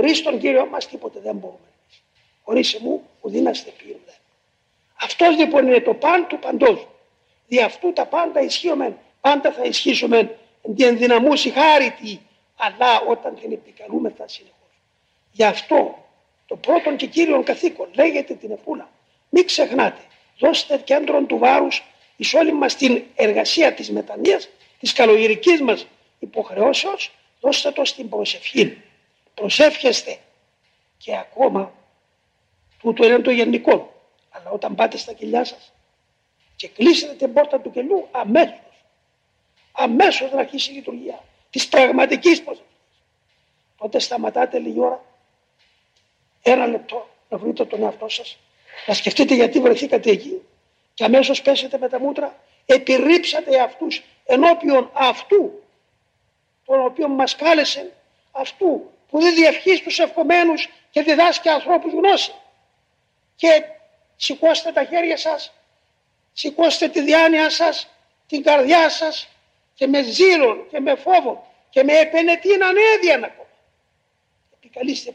Χωρίς τον Κύριο μας τίποτε δεν μπορούμε. Χωρίς εμού ουδίναστε δε. Αυτός λοιπόν είναι το παν του παντός. Δι' αυτού τα πάντα ισχύουμε, πάντα θα ισχύσουμε εν ενδυναμούσει χάρητη, αλλά όταν την επικαλούμεθα συνεχώς. Γι' αυτό το πρώτον και κύριον καθήκον λέγεται την εφούλα. Μην ξεχνάτε, δώστε κέντρο του βάρους εις όλη μας την εργασία της μετανοίας, της καλογυρικής μας υποχρεώσεως, δώστε το στην προσευχή. Προσεύχεστε και ακόμα τούτο είναι το γενικό. Αλλά όταν πάτε στα κοιλιά σας και κλείσετε την πόρτα του κελιού αμέσως, αμέσως να αρχίσει η λειτουργία της πραγματικής προσευχής. Τότε σταματάτε λίγη ώρα, ένα λεπτό να βρείτε τον εαυτό σας, να σκεφτείτε γιατί βρεθήκατε εκεί και αμέσως πέσετε με τα μούτρα, επιρρύψατε αυτούς ενώπιον αυτού, τον οποίο μας κάλεσε, αυτού που δεν διευχεί στους ευκομένους και διδάσκει ανθρώπους γνώση. Και σηκώστε τα χέρια σας, σηκώστε τη διάνοια σας, την καρδιά σας και με ζήλων και με φόβο και με επενετήν ανέδεια ακόμα. Επικαλείστε